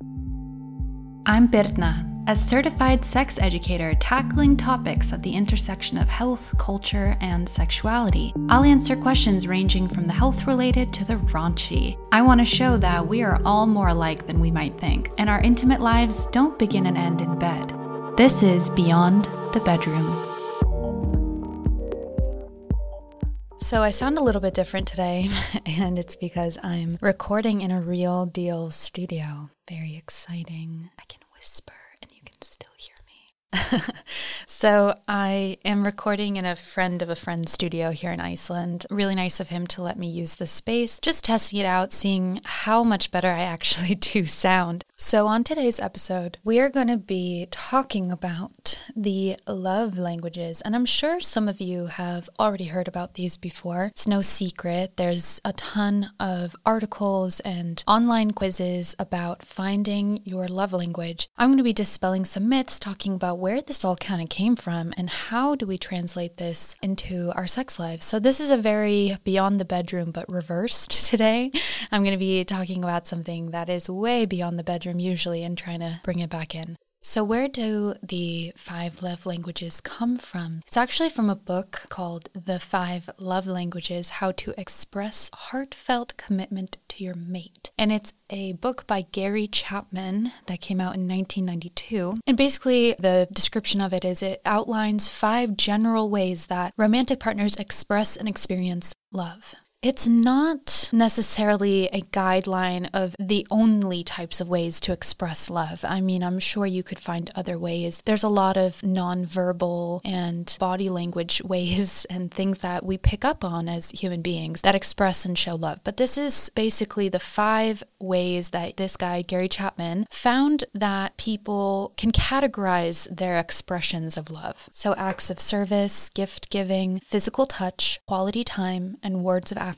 I'm Birna, a certified sex educator tackling topics at the intersection of health, culture, and sexuality. I'll answer questions ranging from the health related to the raunchy. I want to show that we are all more alike than we might think, and our intimate lives don't begin and end in bed. This is Beyond the Bedroom. So, I sound a little bit different today, and it's because I'm recording in a real deal studio. Very exciting. I can whisper and you can still hear me. so, I am recording in a friend of a friend's studio here in Iceland. Really nice of him to let me use the space, just testing it out, seeing how much better I actually do sound. So, on today's episode, we are going to be talking about the love languages. And I'm sure some of you have already heard about these before. It's no secret. There's a ton of articles and online quizzes about finding your love language. I'm going to be dispelling some myths, talking about where this all kind of came from and how do we translate this into our sex lives. So, this is a very beyond the bedroom but reversed today. I'm going to be talking about something that is way beyond the bedroom usually and trying to bring it back in. So, where do the five love languages come from? It's actually from a book called The Five Love Languages How to Express Heartfelt Commitment to Your Mate. And it's a book by Gary Chapman that came out in 1992. And basically, the description of it is it outlines five general ways that romantic partners express and experience love. It's not necessarily a guideline of the only types of ways to express love. I mean, I'm sure you could find other ways. There's a lot of nonverbal and body language ways and things that we pick up on as human beings that express and show love. But this is basically the five ways that this guy, Gary Chapman, found that people can categorize their expressions of love. So, acts of service, gift giving, physical touch, quality time, and words of affirmation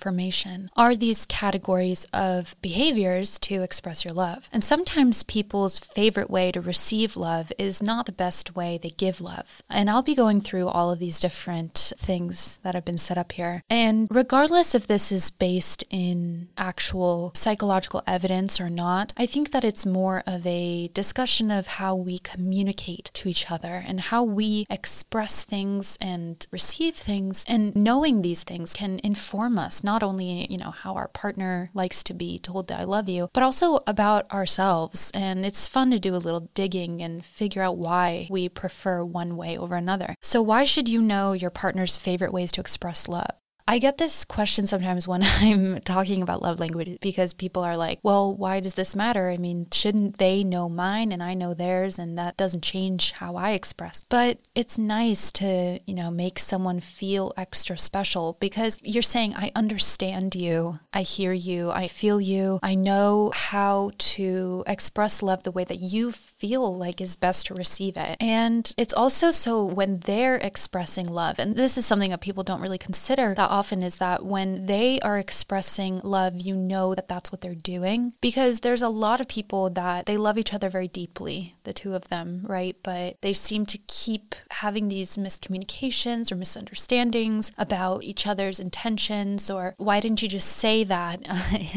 are these categories of behaviors to express your love. And sometimes people's favorite way to receive love is not the best way they give love. And I'll be going through all of these different things that have been set up here. And regardless if this is based in actual psychological evidence or not, I think that it's more of a discussion of how we communicate to each other and how we express things and receive things. And knowing these things can inform us not only, you know, how our partner likes to be told that I love you, but also about ourselves. And it's fun to do a little digging and figure out why we prefer one way over another. So, why should you know your partner's favorite ways to express love? I get this question sometimes when I'm talking about love language because people are like, well, why does this matter? I mean, shouldn't they know mine and I know theirs and that doesn't change how I express? But it's nice to, you know, make someone feel extra special because you're saying, I understand you, I hear you, I feel you, I know how to express love the way that you feel like is best to receive it. And it's also so when they're expressing love, and this is something that people don't really consider that often is that when they are expressing love, you know that that's what they're doing. Because there's a lot of people that they love each other very deeply, the two of them, right? But they seem to keep having these miscommunications or misunderstandings about each other's intentions, or why didn't you just say that?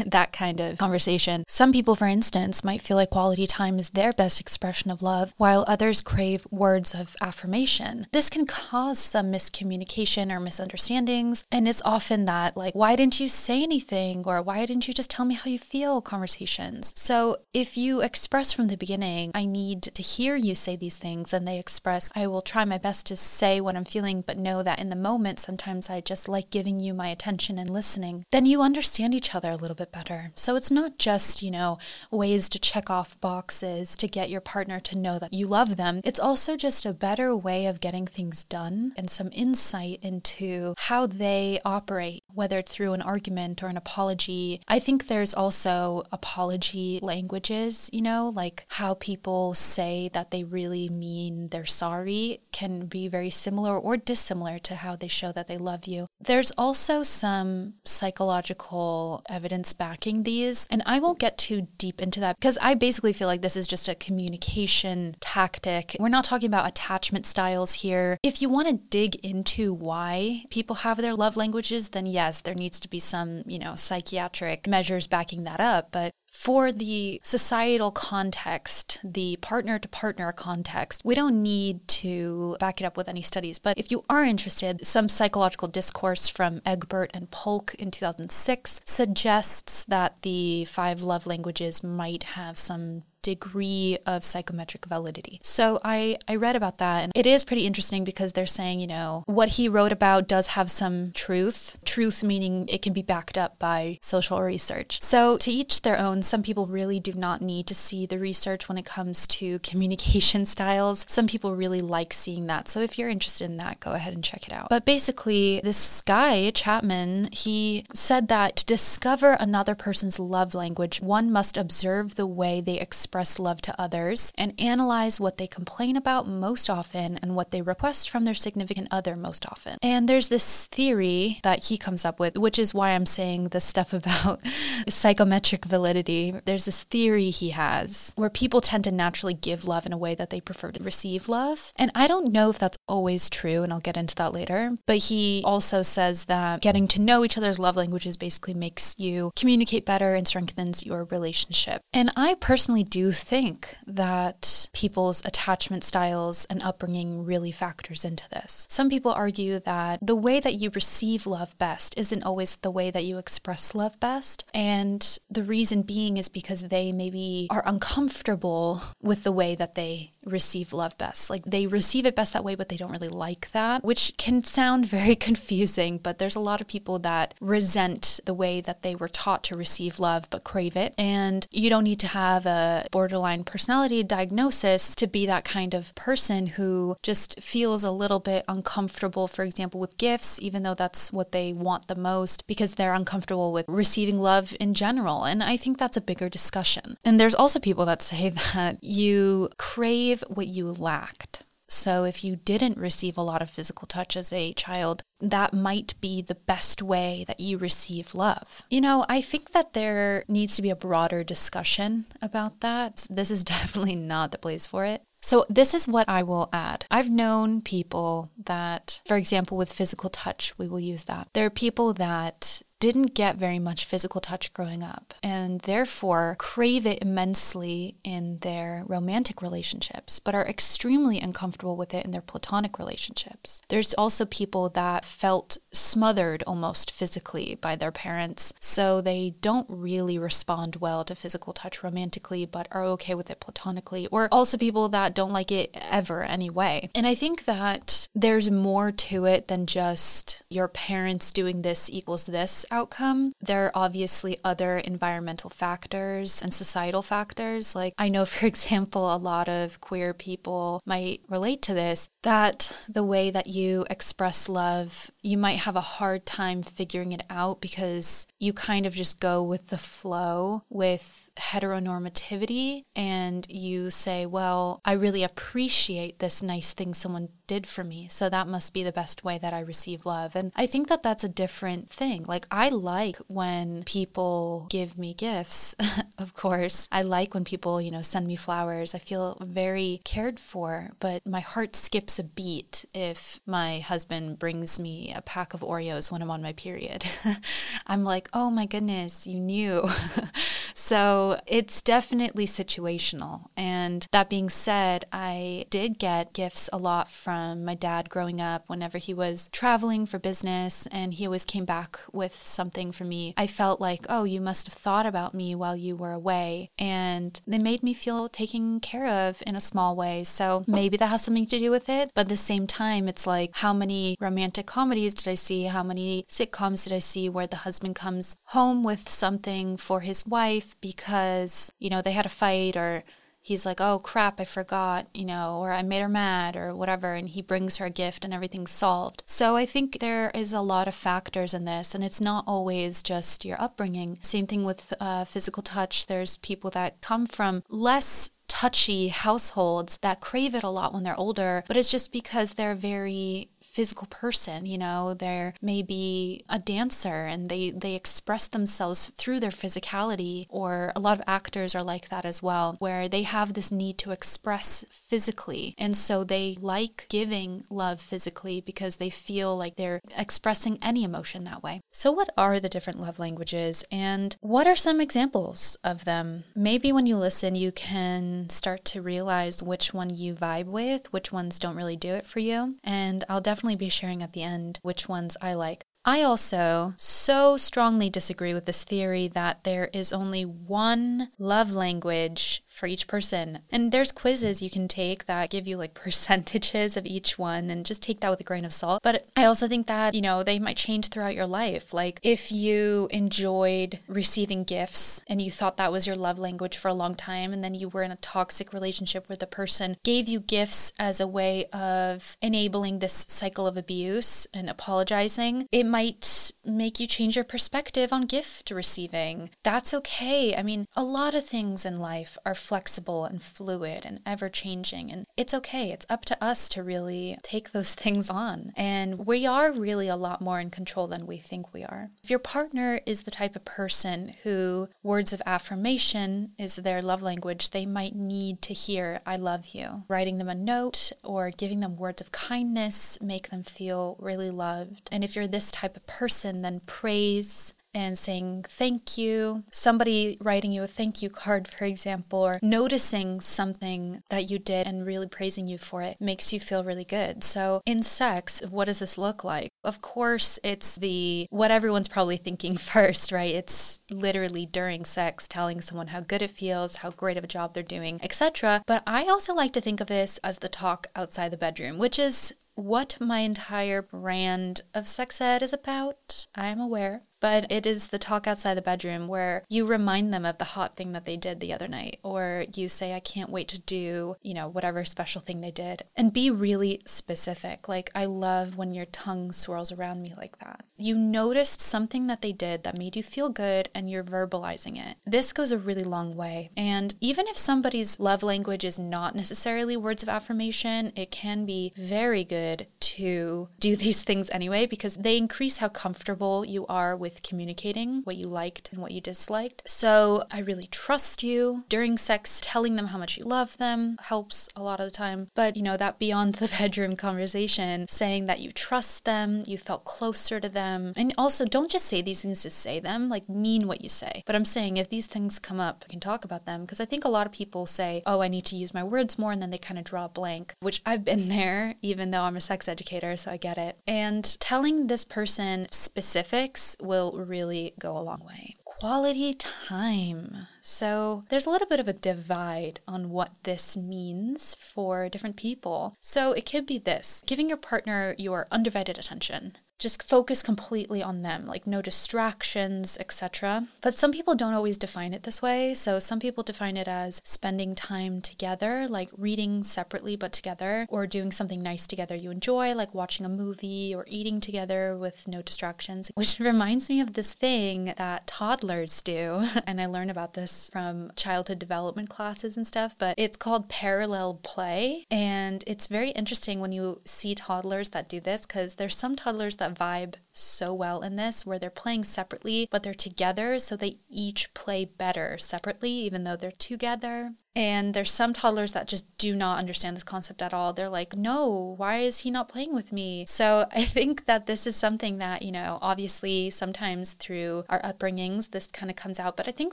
that kind of conversation. Some people, for instance, might feel like quality time is their best expression of love, while others crave words of affirmation. This can cause some miscommunication or misunderstandings, and it's often that, like, why didn't you say anything? Or why didn't you just tell me how you feel conversations? So if you express from the beginning, I need to hear you say these things, and they express, I will try my best to say what I'm feeling, but know that in the moment, sometimes I just like giving you my attention and listening, then you understand each other a little bit better. So it's not just, you know, ways to check off boxes to get your partner to know that you love them. It's also just a better way of getting things done and some insight into how they operate, whether it's through an argument or an apology. I think there's also apology languages, you know, like how people say that they really mean they're sorry can be very similar or dissimilar to how they show that they love you. There's also some psychological evidence backing these, and I won't get too deep into that because I basically feel like this is just a communication tactic. We're not talking about attachment styles here. If you want to dig into why people have their love languages, then yes, there needs to be some, you know, psychiatric measures backing that up. But for the societal context, the partner to partner context, we don't need to back it up with any studies. But if you are interested, some psychological discourse from Egbert and Polk in 2006 suggests that the five love languages might have some degree of psychometric validity. So I, I read about that and it is pretty interesting because they're saying, you know, what he wrote about does have some truth. Truth meaning it can be backed up by social research. So to each their own, some people really do not need to see the research when it comes to communication styles. Some people really like seeing that. So if you're interested in that, go ahead and check it out. But basically, this guy, Chapman, he said that to discover another person's love language, one must observe the way they express express love to others and analyze what they complain about most often and what they request from their significant other most often. And there's this theory that he comes up with, which is why I'm saying this stuff about psychometric validity. There's this theory he has where people tend to naturally give love in a way that they prefer to receive love. And I don't know if that's always true, and I'll get into that later. But he also says that getting to know each other's love languages basically makes you communicate better and strengthens your relationship. And I personally do think that people's attachment styles and upbringing really factors into this. Some people argue that the way that you receive love best isn't always the way that you express love best. And the reason being is because they maybe are uncomfortable with the way that they receive love best. Like they receive it best that way, but they don't really like that, which can sound very confusing. But there's a lot of people that resent the way that they were taught to receive love but crave it. And you don't need to have a borderline personality diagnosis to be that kind of person who just feels a little bit uncomfortable, for example, with gifts, even though that's what they want the most, because they're uncomfortable with receiving love in general. And I think that's a bigger discussion. And there's also people that say that you crave what you lacked. So, if you didn't receive a lot of physical touch as a child, that might be the best way that you receive love. You know, I think that there needs to be a broader discussion about that. This is definitely not the place for it. So, this is what I will add. I've known people that, for example, with physical touch, we will use that. There are people that didn't get very much physical touch growing up and therefore crave it immensely in their romantic relationships, but are extremely uncomfortable with it in their platonic relationships. There's also people that felt smothered almost physically by their parents, so they don't really respond well to physical touch romantically, but are okay with it platonically, or also people that don't like it ever anyway. And I think that there's more to it than just your parents doing this equals this outcome. There are obviously other environmental factors and societal factors. Like, I know, for example, a lot of queer people might relate to this that the way that you express love, you might have a hard time figuring it out because you kind of just go with the flow with heteronormativity and you say, well, I really appreciate this nice thing someone did for me. So that must be the best way that I receive love. And I think that that's a different thing. Like, I like when people give me gifts, of course. I like when people, you know, send me flowers. I feel very cared for, but my heart skips a beat if my husband brings me a pack of Oreos when I'm on my period. I'm like, oh my goodness, you knew. so it's definitely situational. And that being said, I did get gifts a lot from from my dad growing up whenever he was traveling for business and he always came back with something for me. I felt like, oh, you must have thought about me while you were away. And they made me feel taken care of in a small way. So maybe that has something to do with it. But at the same time, it's like, how many romantic comedies did I see? How many sitcoms did I see where the husband comes home with something for his wife because, you know, they had a fight or he's like, oh crap, I forgot, you know, or I made her mad or whatever. And he brings her a gift and everything's solved. So I think there is a lot of factors in this, and it's not always just your upbringing. Same thing with uh, physical touch. There's people that come from less touchy households that crave it a lot when they're older, but it's just because they're very physical person, you know, they're maybe a dancer and they they express themselves through their physicality or a lot of actors are like that as well where they have this need to express physically and so they like giving love physically because they feel like they're expressing any emotion that way. So what are the different love languages and what are some examples of them? Maybe when you listen you can start to realize which one you vibe with, which ones don't really do it for you, and I'll definitely be sharing at the end which ones I like. I also so strongly disagree with this theory that there is only one love language for each person. And there's quizzes you can take that give you like percentages of each one and just take that with a grain of salt. But I also think that, you know, they might change throughout your life. Like if you enjoyed receiving gifts and you thought that was your love language for a long time and then you were in a toxic relationship where the person gave you gifts as a way of enabling this cycle of abuse and apologizing, it might make you change your perspective on gift receiving. That's okay. I mean, a lot of things in life are flexible and fluid and ever changing. And it's okay. It's up to us to really take those things on. And we are really a lot more in control than we think we are. If your partner is the type of person who words of affirmation is their love language, they might need to hear, I love you. Writing them a note or giving them words of kindness make them feel really loved. And if you're this type of person, then praise and saying thank you, somebody writing you a thank you card, for example, or noticing something that you did and really praising you for it makes you feel really good. So, in sex, what does this look like? Of course, it's the what everyone's probably thinking first, right? It's literally during sex telling someone how good it feels, how great of a job they're doing, etc. But I also like to think of this as the talk outside the bedroom, which is what my entire brand of sex ed is about. I'm aware but it is the talk outside the bedroom where you remind them of the hot thing that they did the other night, or you say, I can't wait to do, you know, whatever special thing they did, and be really specific. Like, I love when your tongue swirls around me like that. You noticed something that they did that made you feel good and you're verbalizing it. This goes a really long way. And even if somebody's love language is not necessarily words of affirmation, it can be very good to do these things anyway because they increase how comfortable you are with with communicating what you liked and what you disliked. So I really trust you. During sex, telling them how much you love them helps a lot of the time. But, you know, that beyond the bedroom conversation, saying that you trust them, you felt closer to them. And also, don't just say these things to say them, like, mean what you say. But I'm saying if these things come up, we can talk about them because I think a lot of people say, oh, I need to use my words more, and then they kind of draw a blank, which I've been there, even though I'm a sex educator, so I get it. And telling this person specifics will will really go a long way. Quality time. So, there's a little bit of a divide on what this means for different people. So, it could be this giving your partner your undivided attention just focus completely on them, like no distractions, etc. But some people don't always define it this way. So some people define it as spending time together, like reading separately but together, or doing something nice together you enjoy, like watching a movie or eating together with no distractions, which reminds me of this thing that toddlers do. And I learned about this from childhood development classes and stuff, but it's called parallel play. And it's very interesting when you see toddlers that do this because there's some toddlers that vibe so well in this where they're playing separately, but they're together, so they each play better separately, even though they're together. And there's some toddlers that just do not understand this concept at all. They're like, no, why is he not playing with me? So I think that this is something that, you know, obviously sometimes through our upbringings, this kind of comes out. But I think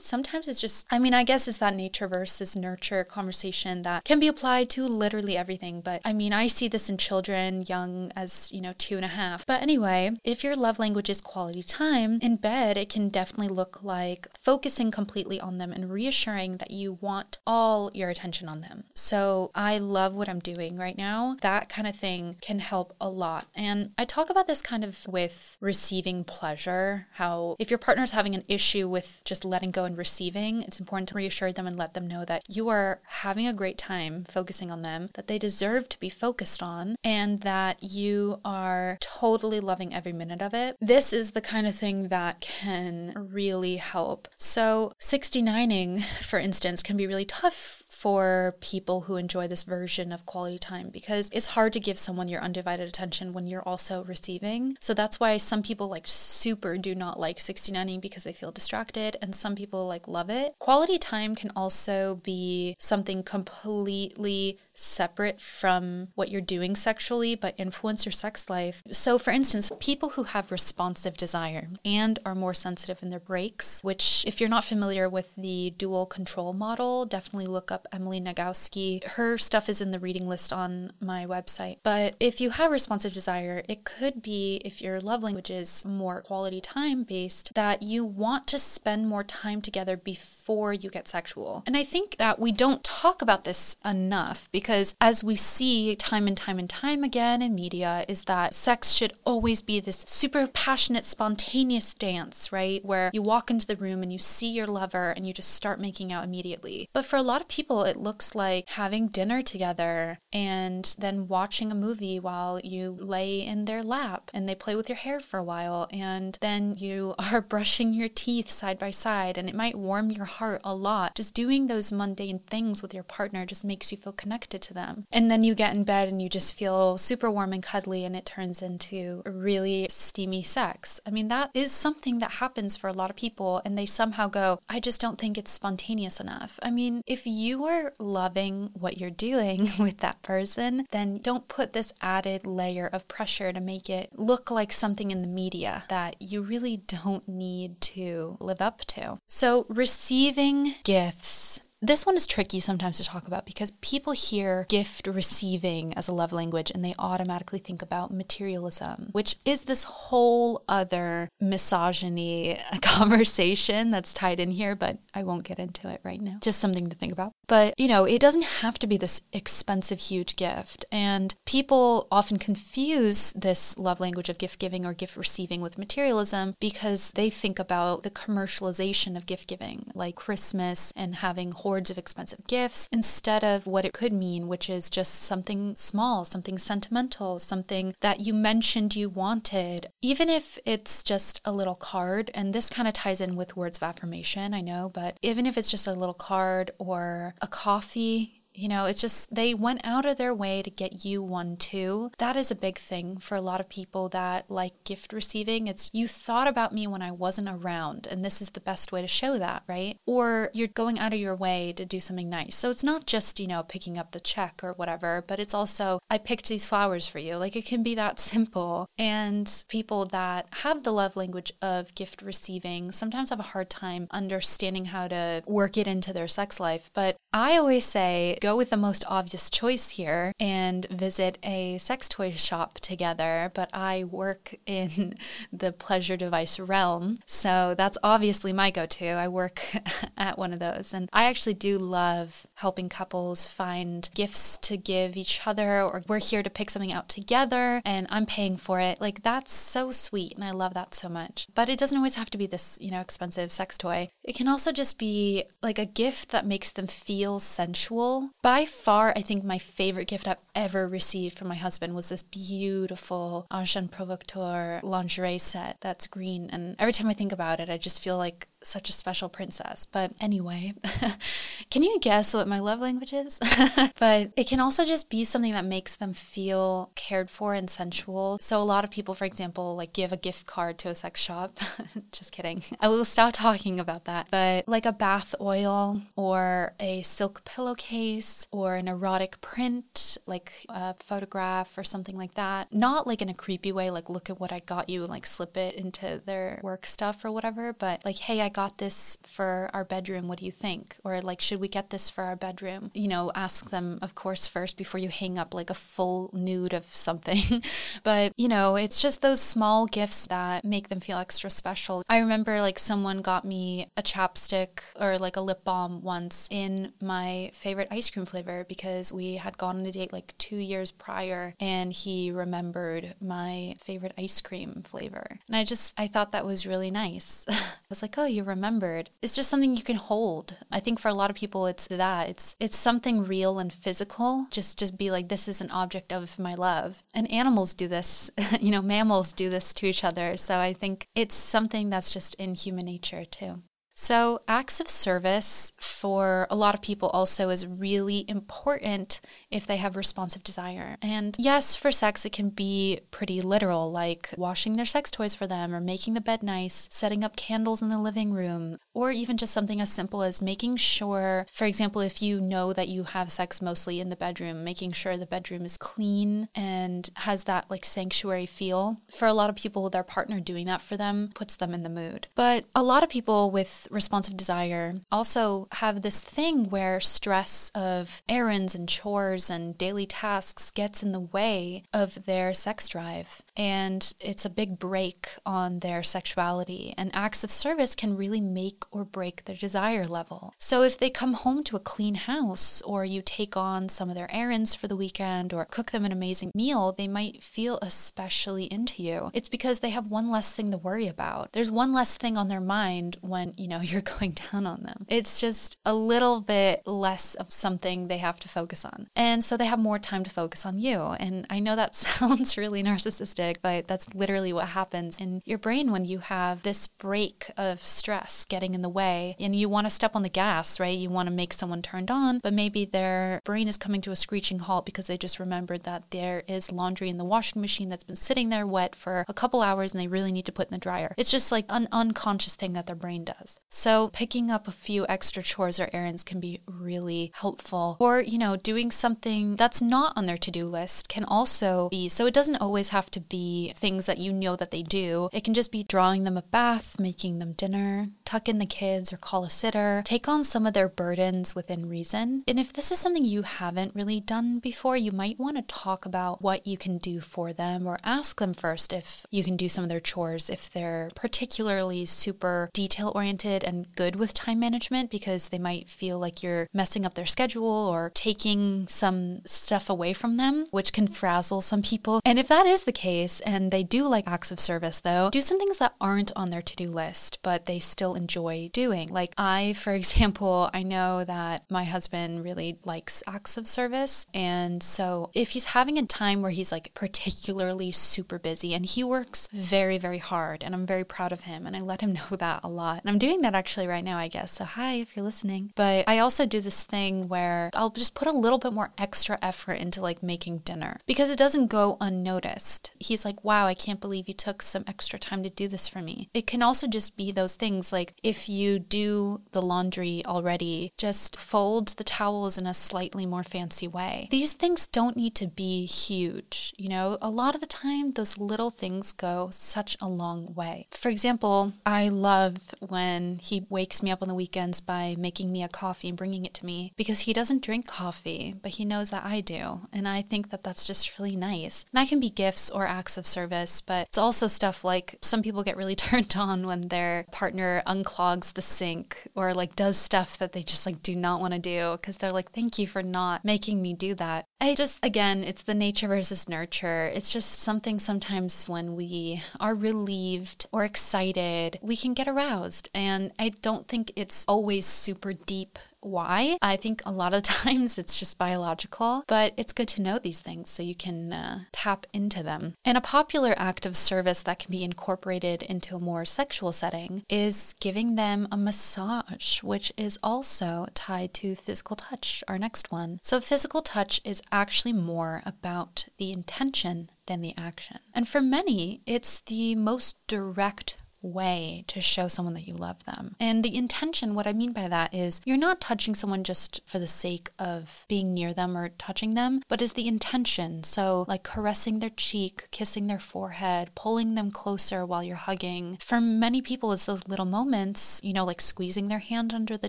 sometimes it's just, I mean, I guess it's that nature versus nurture conversation that can be applied to literally everything. But I mean, I see this in children young as, you know, two and a half. But anyway, if your love language is quality time in bed, it can definitely look like focusing completely on them and reassuring that you want all all your attention on them. So I love what I'm doing right now. That kind of thing can help a lot. And I talk about this kind of with receiving pleasure, how if your partner's having an issue with just letting go and receiving, it's important to reassure them and let them know that you are having a great time focusing on them, that they deserve to be focused on, and that you are totally loving every minute of it. This is the kind of thing that can really help. So, 69ing, for instance, can be really tough for people who enjoy this version of quality time because it's hard to give someone your undivided attention when you're also receiving. So that's why some people like super do not like 69ing because they feel distracted and some people like love it. Quality time can also be something completely separate from what you're doing sexually but influence your sex life. So for instance, people who have responsive desire and are more sensitive in their brakes, which if you're not familiar with the dual control model, definitely look up Emily Nagoski. Her stuff is in the reading list on my website. But if you have responsive desire, it could be if your love language is more quality time based that you want to spend more time together before you get sexual. And I think that we don't talk about this enough because as we see time and time and time again in media is that sex should always be this super passionate spontaneous dance, right? Where you walk into the room and you see your lover and you just start making out immediately. But for a lot of people it looks like having dinner together and then watching a movie while you lay in their lap and they play with your hair for a while and then you are brushing your teeth side by side and it might warm your heart a lot. Just doing those mundane things with your partner just makes you feel connected connected to them. And then you get in bed and you just feel super warm and cuddly and it turns into really steamy sex. I mean, that is something that happens for a lot of people and they somehow go, I just don't think it's spontaneous enough. I mean, if you are loving what you're doing with that person, then don't put this added layer of pressure to make it look like something in the media that you really don't need to live up to. So, receiving gifts this one is tricky sometimes to talk about because people hear gift receiving as a love language and they automatically think about materialism, which is this whole other misogyny conversation that's tied in here, but I won't get into it right now. Just something to think about. But, you know, it doesn't have to be this expensive, huge gift. And people often confuse this love language of gift giving or gift receiving with materialism because they think about the commercialization of gift giving, like Christmas and having hordes of expensive gifts instead of what it could mean, which is just something small, something sentimental, something that you mentioned you wanted, even if it's just a little card. And this kind of ties in with words of affirmation, I know, but even if it's just a little card or a coffee you know, it's just they went out of their way to get you one too. That is a big thing for a lot of people that like gift receiving. It's you thought about me when I wasn't around, and this is the best way to show that, right? Or you're going out of your way to do something nice. So it's not just, you know, picking up the check or whatever, but it's also, I picked these flowers for you. Like it can be that simple. And people that have the love language of gift receiving sometimes have a hard time understanding how to work it into their sex life. But I always say, go with the most obvious choice here and visit a sex toy shop together, but I work in the pleasure device realm. So that's obviously my go to. I work at one of those. And I actually do love helping couples find gifts to give each other, or we're here to pick something out together and I'm paying for it. Like that's so sweet. And I love that so much. But it doesn't always have to be this, you know, expensive sex toy. It can also just be like a gift that makes them feel sensual by far, I think my favorite gift I've ever received from my husband was this beautiful Agent Provocateur lingerie set that's green. And every time I think about it, I just feel like such a special princess. But anyway, can you guess what my love language is? but it can also just be something that makes them feel cared for and sensual. So a lot of people, for example, like give a gift card to a sex shop. just kidding. I will stop talking about that. But like a bath oil or a silk pillowcase or an erotic print, like a photograph or something like that. Not like in a creepy way, like look at what I got you, like slip it into their work stuff or whatever, but like, hey, I got this for our bedroom. What do you think? Or like, should we get this for our bedroom? You know, ask them, of course, first before you hang up like a full nude of something. but, you know, it's just those small gifts that make them feel extra special. I remember like someone got me a chapstick or like a lip balm once in my favorite ice cream flavor because we had gone on a date like two years prior and he remembered my favorite ice cream flavor. And I just, I thought that was really nice. I was like, oh, you remembered. It's just something you can hold. I think for a lot of people it's that. It's it's something real and physical. Just just be like this is an object of my love. And animals do this. you know, mammals do this to each other. So I think it's something that's just in human nature too. So, acts of service for a lot of people also is really important if they have responsive desire. And yes, for sex, it can be pretty literal, like washing their sex toys for them or making the bed nice, setting up candles in the living room, or even just something as simple as making sure, for example, if you know that you have sex mostly in the bedroom, making sure the bedroom is clean and has that like sanctuary feel. For a lot of people, their partner doing that for them puts them in the mood. But a lot of people with responsive desire also have this thing where stress of errands and chores and daily tasks gets in the way of their sex drive. And it's a big brake on their sexuality. And acts of service can really make or brake their desire level. So if they come home to a clean house, or you take on some of their errands for the weekend, or cook them an amazing meal, they might feel especially into you. It's because they have one less thing to worry about. There's one less thing on their mind when, you know, you're going down on them. It's just a little bit less of something they have to focus on. And so they have more time to focus on you. And I know that sounds really narcissistic, but that's literally what happens in your brain when you have this break of stress getting in the way and you want to step on the gas, right? You want to make someone turned on, but maybe their brain is coming to a screeching halt because they just remembered that there is laundry in the washing machine that's been sitting there wet for a couple hours and they really need to put in the dryer. It's just like an unconscious thing that their brain does. So picking up a few extra chores or errands can be really helpful. Or, you know, doing something that's not on their to-do list can also be so it doesn't always have to be things that you know that they do. It can just be drawing them a bath, making them dinner, tuck in the kids or call a sitter, take on some of their burdens within reason. And if this is something you haven't really done before, you might want to talk about what you can do for them or ask them first if you can do some of their chores if they're particularly super detail oriented and good with time management because they might feel like you're messing up their schedule or taking some stuff away from them, which can frazzle some people. And if that is the case and they do like acts of service though, do some things that aren't on their to do list, but they still enjoy doing. Like I, for example, I know that my husband really likes acts of service. And so if he's having a time where he's like particularly super busy and he works very, very hard, and I'm very proud of him and I let him know that a lot. And I'm doing that actually right now, I guess. So hi if you're listening. But I also do this thing where I'll just put a little bit more extra effort into like making dinner because it doesn't go unnoticed. He's like, wow, I can't believe you took some extra time to do this for me. It can also just be those things like if you do the laundry already, just fold the towels in a slightly more fancy way. These things don't need to be huge. You know, a lot of the time, those little things go such a long way. For example, I love when he wakes me up on the weekends by making me a coffee and bringing it to me because he doesn't drink coffee, but he knows that I do. And I think that that's just really nice. And that can be gifts or acts of service, but it's also stuff like some people get really turned on when their partner unclogs the sink or like does stuff that they just like do not want to do because they're like, thank you for not making me do that. I just, again, it's the nature versus nurture. It's just something sometimes when we are relieved or excited, we can get aroused. And I don't think it's always super deep why. I think a lot of times it's just biological, but it's good to know these things so you can uh, tap into them. And a popular act of service that can be incorporated into a more sexual setting is giving them a massage, which is also tied to physical touch, our next one. So, physical touch is actually more about the intention than the action. And for many, it's the most direct way to show someone that you love them. And the intention, what I mean by that is you're not touching someone just for the sake of being near them or touching them, but is the intention. So, like caressing their cheek, kissing their forehead, pulling them closer while you're hugging. For many people, it's those little moments, you know, like squeezing their hand under the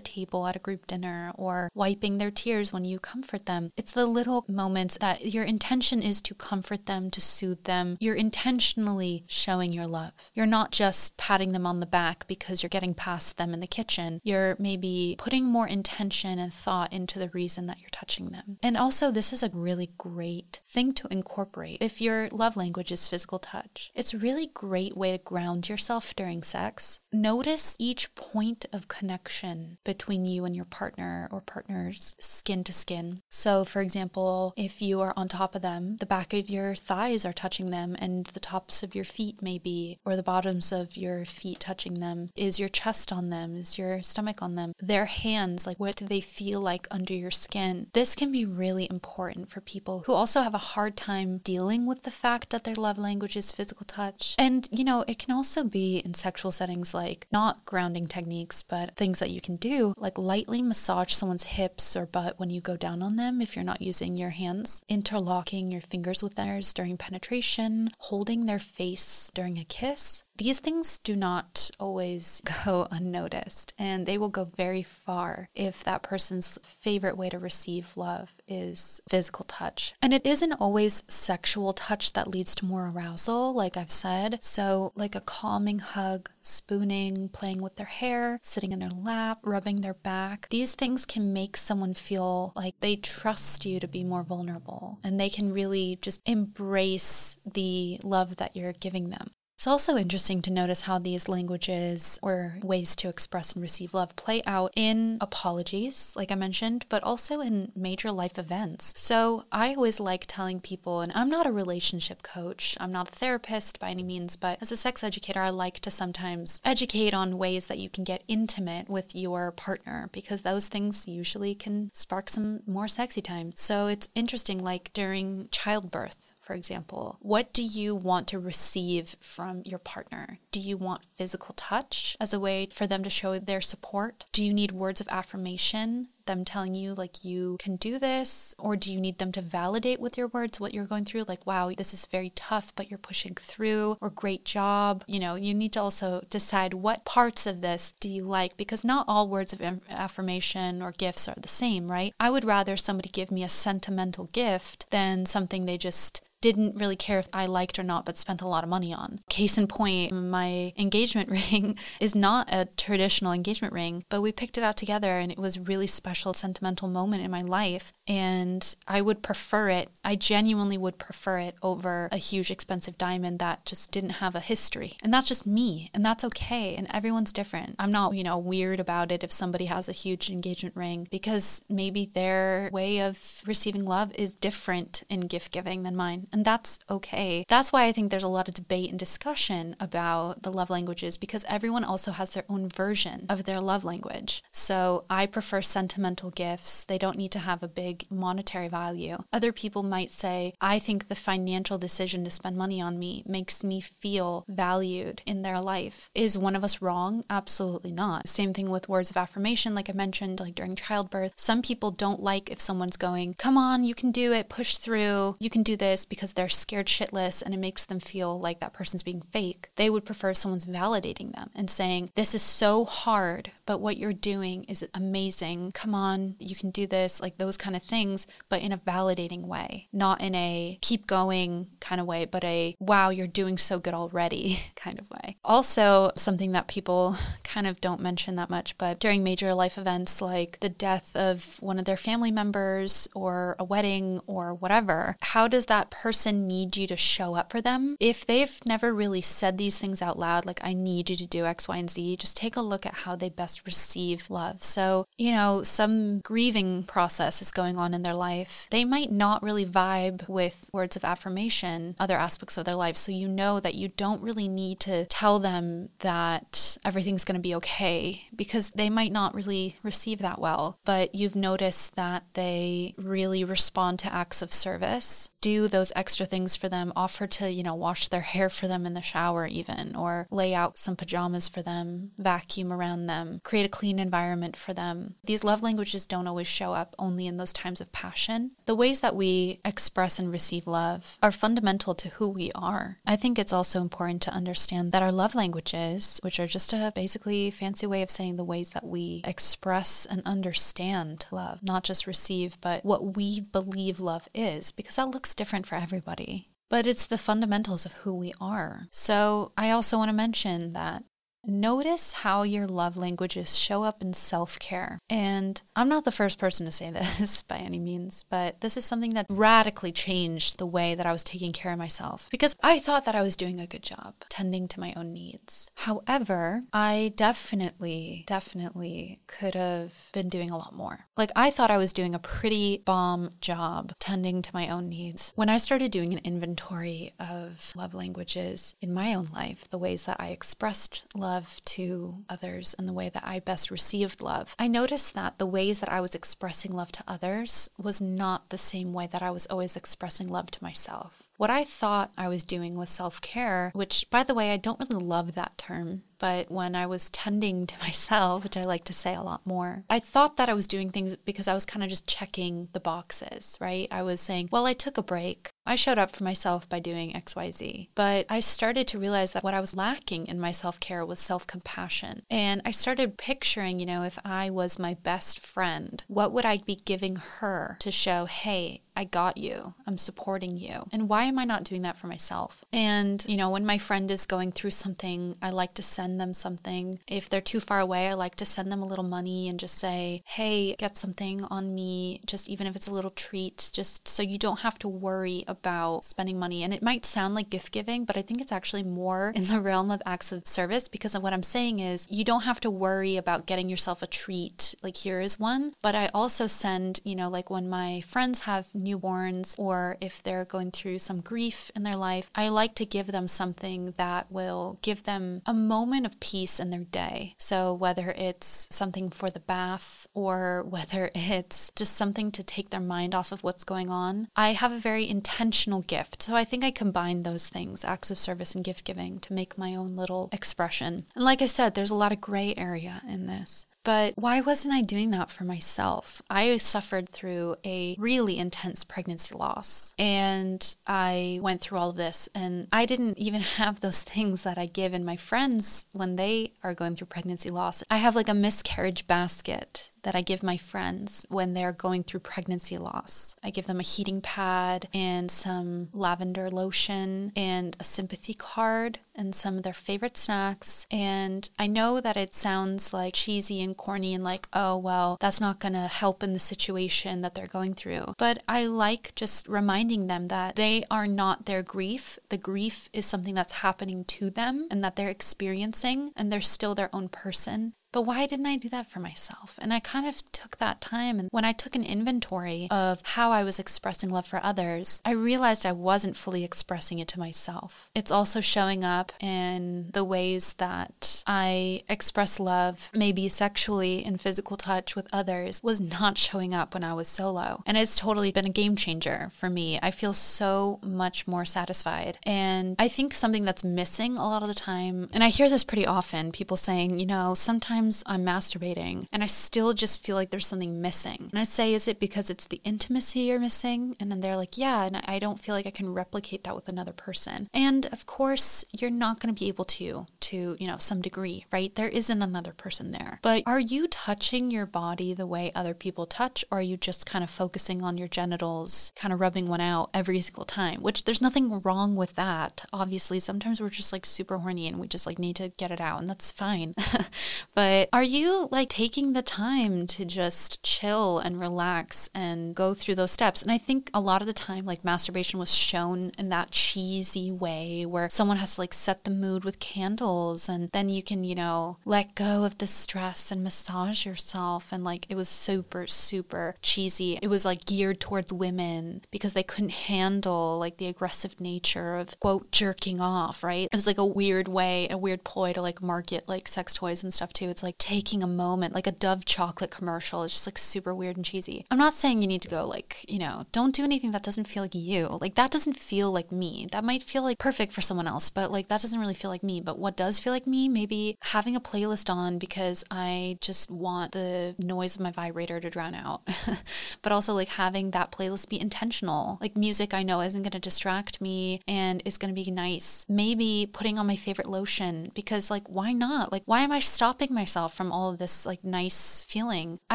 table at a group dinner or wiping their tears when you comfort them. It's the little moments that your intention is to comfort them, to soothe them. You're intentionally showing your love. You're not just patting them on the back because you're getting past them in the kitchen. You're maybe putting more intention and thought into the reason that you're touching them. And also, this is a really great thing to incorporate if your love language is physical touch. It's a really great way to ground yourself during sex. Notice each point of connection between you and your partner or partners skin to skin. So, for example, if you are on top of them, the back of your thighs are touching them, and the tops of your feet, maybe, or the bottoms of your your feet touching them? Is your chest on them? Is your stomach on them? Their hands, like what do they feel like under your skin? This can be really important for people who also have a hard time dealing with the fact that their love language is physical touch. And, you know, it can also be in sexual settings like not grounding techniques, but things that you can do, like lightly massage someone's hips or butt when you go down on them if you're not using your hands, interlocking your fingers with theirs during penetration, holding their face during a kiss. These things do not always go unnoticed, and they will go very far if that person's favorite way to receive love is physical touch. And it isn't always sexual touch that leads to more arousal, like I've said. So, like a calming hug, spooning, playing with their hair, sitting in their lap, rubbing their back, these things can make someone feel like they trust you to be more vulnerable and they can really just embrace the love that you're giving them. It's also interesting to notice how these languages or ways to express and receive love play out in apologies, like I mentioned, but also in major life events. So I always like telling people, and I'm not a relationship coach, I'm not a therapist by any means, but as a sex educator, I like to sometimes educate on ways that you can get intimate with your partner because those things usually can spark some more sexy time. So it's interesting, like during childbirth, for example, what do you want to receive from your partner? Do you want physical touch as a way for them to show their support? Do you need words of affirmation? Them telling you like you can do this or do you need them to validate with your words what you're going through? Like wow this is very tough but you're pushing through or great job. You know you need to also decide what parts of this do you like because not all words of affirmation or gifts are the same right? I would rather somebody give me a sentimental gift than something they just didn't really care if I liked or not, but spent a lot of money on. Case in point, my engagement ring is not a traditional engagement ring, but we picked it out together and it was really special, sentimental moment in my life. And I would prefer it, I genuinely would prefer it over a huge, expensive diamond that just didn't have a history. And that's just me, and that's okay. And everyone's different. I'm not, you know, weird about it if somebody has a huge engagement ring because maybe their way of receiving love is different in gift giving than mine and that's okay. That's why I think there's a lot of debate and discussion about the love languages because everyone also has their own version of their love language. So I prefer sentimental gifts. They don't need to have a big monetary value. Other people might say, I think the financial decision to spend money on me makes me feel valued in their life. Is one of us wrong? Absolutely not. Same thing with words of affirmation, like I mentioned, like during childbirth. Some people don't like if someone's going, Come on, you can do it, push through, you can do this because they're scared shitless and it makes them feel like that person's being fake. They would prefer someone's validating them and saying, This is so hard, but what you're doing is amazing. Come on, you can do this, like those kind of things, but in a validating way, not in a keep going kind of way, but a wow, you're doing so good already kind of way. Also, something that people kind of don't mention that much, but during major life events like the death of one of their family members or a wedding or whatever, how does that person need you to show up for them, if they've never really said these things out loud, like, I need you to do X, Y, and Z, just take a look at how they best receive love. So, you know, some grieving process is going on in their life. They might not really vibe with words of affirmation, other aspects of their life. So, you know that you don't really need to tell them that everything's going to be okay because they might not really receive that well. But you've noticed that they really respond to acts of service, do those extra things for them, offer to, you know, wash their hair for them in the shower, even, or lay out some pajamas for them, vacuum around them, create a clean environment for them. These love languages don't always show up only in those times of passion. The ways that we express and receive love are fundamental to who we are. I think it's also important to understand that our love languages, which are just a basically fancy way of saying the ways that we express and understand love, not just receive, but what we believe love is, because that looks different for everybody, but it's the fundamentals of who we are. So I also want to mention that notice how your love languages show up in self care. And I'm not the first person to say this by any means, but this is something that radically changed the way that I was taking care of myself because I thought that I was doing a good job tending to my own needs. However, I definitely, definitely could have been doing a lot more. Like, I thought I was doing a pretty bomb job tending to my own needs. When I started doing an inventory of love languages in my own life, the ways that I expressed love to others and the way that I best received love, I noticed that the ways that I was expressing love to others was not the same way that I was always expressing love to myself. What I thought I was doing was self care, which, by the way, I don't really love that term but when I was tending to myself, which I like to say a lot more, I thought that I was doing things because I was kind of just checking the boxes, right? I was saying, well, I took a break. I showed up for myself by doing XYZ. But I started to realize that what I was lacking in my self care was self compassion. And I started picturing, you know, if I was my best friend, what would I be giving her to show, hey, I got you. I'm supporting you. And why am I not doing that for myself? And, you know, when my friend is going through something, I like to send them something. If they're too far away, I like to send them a little money and just say, hey, get something on me, just even if it's a little treat, just so you don't have to worry about spending money. And it might sound like gift giving, but I think it's actually more in the realm of acts of service because of what I'm saying is you don't have to worry about getting yourself a treat. Like, here is one. But I also send, you know, like when my friends have newborns or if they're going through some grief in their life, I like to give them something that will give them a moment of peace in their day. So whether it's something for the bath or whether it's just something to take their mind off of what's going on, I have a very intentional gift. So I think I combine those things, acts of service and gift giving, to make my own little expression. And like I said, there's a lot of gray area in this. But why wasn't I doing that for myself? I suffered through a really intense pregnancy loss and I went through all of this and I didn't even have those things that I give in my friends when they are going through pregnancy loss. I have like a miscarriage basket that I give my friends when they're going through pregnancy loss. I give them a heating pad and some lavender lotion and a sympathy card and some of their favorite snacks. And I know that it sounds like cheesy and corny and like, oh, well, that's not going to help in the situation that they're going through. But I like just reminding them that they are not their grief. The grief is something that's happening to them and that they're experiencing, and they're still their own person. But why didn't I do that for myself? And I kind of took that time. And when I took an inventory of how I was expressing love for others, I realized I wasn't fully expressing it to myself. It's also showing up in the ways that I express love, maybe sexually and physical touch with others, was not showing up when I was solo. And it's totally been a game changer for me. I feel so much more satisfied. And I think something that's missing a lot of the time, and I hear this pretty often people saying, you know, sometimes I'm masturbating and I still just feel like there's something missing. And I say, is it because it's the intimacy you're missing? And then they're like, yeah, and I don't feel like I can replicate that with another person. And of course, you're not going to be able to, to, you know, some degree, right? There isn't another person there. But are you touching your body the way other people touch? Or are you just kind of focusing on your genitals, kind of rubbing one out every single time? Which there's nothing wrong with that. Obviously, sometimes we're just like super horny and we just like need to get it out, and that's fine. but but are you like taking the time to just chill and relax and go through those steps? And I think a lot of the time, like masturbation was shown in that cheesy way where someone has to like set the mood with candles and then you can, you know, let go of the stress and massage yourself. And like it was super, super cheesy. It was like geared towards women because they couldn't handle like the aggressive nature of quote jerking off, right? It was like a weird way, a weird ploy to like market like sex toys and stuff too. It's like taking a moment, like a Dove chocolate commercial. It's just like super weird and cheesy. I'm not saying you need to go like, you know, don't do anything that doesn't feel like you. Like that doesn't feel like me. That might feel like perfect for someone else, but like that doesn't really feel like me. But what does feel like me, maybe having a playlist on because I just want the noise of my vibrator to drown out. but also like having that playlist be intentional. Like music I know isn't going to distract me and is going to be nice. Maybe putting on my favorite lotion because like why not? Like why am I stopping my myself from all of this like nice feeling. I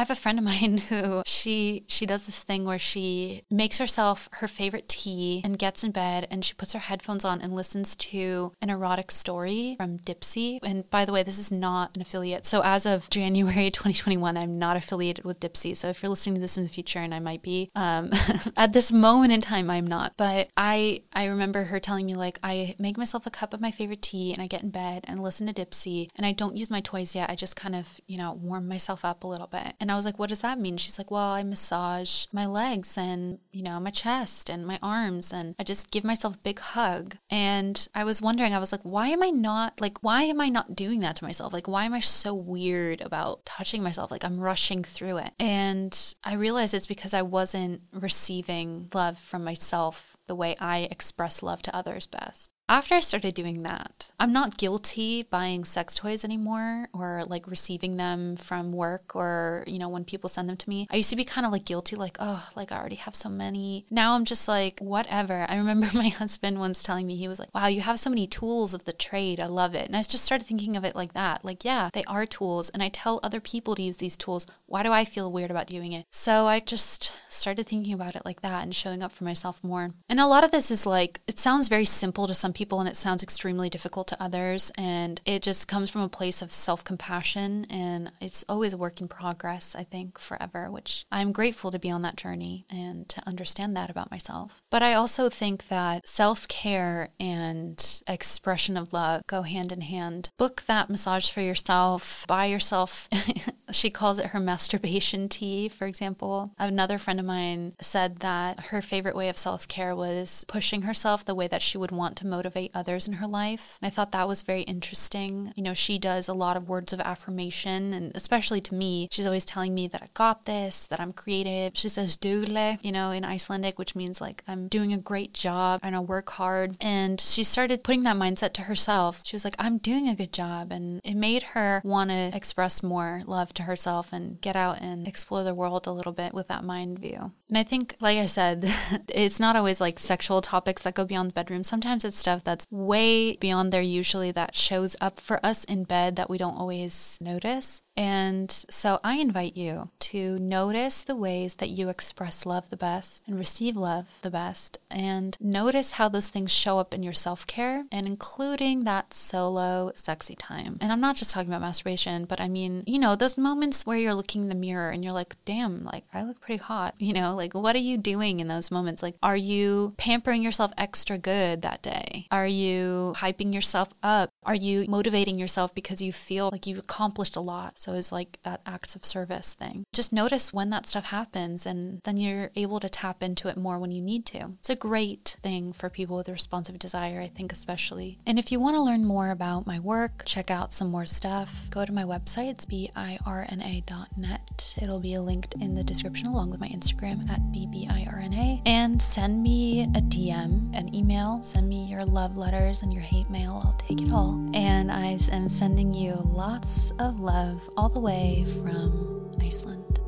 have a friend of mine who she she does this thing where she makes herself her favorite tea and gets in bed and she puts her headphones on and listens to an erotic story from Dipsea. And by the way, this is not an affiliate. So as of January 2021, I'm not affiliated with Dipsea. So if you're listening to this in the future and I might be um, at this moment in time, I'm not. But I I remember her telling me like I make myself a cup of my favorite tea and I get in bed and listen to Dipsea and I don't use my toys yet. I just kind of you know warm myself up a little bit. And I was like, what does that mean? She's like, well, I massage my legs and you know my chest and my arms and I just give myself a big hug. And I was wondering, I was like, why am I not like why am I not doing that to myself? Like why am I so weird about touching myself? Like I'm rushing through it. And I realized it's because I wasn't receiving love from myself the way I express love to others best. After I started doing that, I'm not guilty buying sex toys anymore or like receiving them from work or, you know, when people send them to me. I used to be kind of like guilty, like, oh, like I already have so many. Now I'm just like, whatever. I remember my husband once telling me, he was like, wow, you have so many tools of the trade. I love it. And I just started thinking of it like that. Like, yeah, they are tools. And I tell other people to use these tools. Why do I feel weird about doing it? So I just started thinking about it like that and showing up for myself more. And a lot of this is like, it sounds very simple to some people people and it sounds extremely difficult to others. And it just comes from a place of self compassion. And it's always a work in progress, I think, forever, which I'm grateful to be on that journey and to understand that about myself. But I also think that self care and expression of love go hand in hand. Book that massage for yourself, buy yourself, she calls it her masturbation tea, for example. Another friend of mine said that her favorite way of self care was pushing herself the way that she would want to motivate others in her life. And I thought that was very interesting. You know, she does a lot of words of affirmation, and especially to me, she's always telling me that I got this, that I'm creative. She says dugleg, you know, in Icelandic, which means like I'm doing a great job and I work hard. And she started putting that mindset to herself. She was like, I'm doing a good job. And it made her want to express more love to herself and get out and explore the world a little bit with that mind view. And I think, like I said, it's not always like sexual topics that go beyond the bedroom. Sometimes it's stuff that's way beyond there, usually that shows up for us in bed that we don't always notice. And so I invite you to notice the ways that you express love the best and receive love the best, and notice how those things show up in your self care and including that solo sexy time. And I'm not just talking about masturbation, but I mean, you know, those moments where you're looking in the mirror and you're like, damn, like I look pretty hot. You know, like what are you doing in those moments? Like, are you pampering yourself extra good that day? Are you hyping yourself up? Are you motivating yourself because you feel like you've accomplished a lot? So it's like that acts of service thing. Just notice when that stuff happens and then you're able to tap into it more when you need to. It's a great thing for people with responsive desire, I think, especially. And if you want to learn more about my work, check out some more stuff, go to my website. It's birna.net. It'll be linked in the description along with my Instagram at bbirna. And send me a DM, an email. Send me your love letters and your hate mail. I'll take it all. And I am sending you lots of love all the way from Iceland.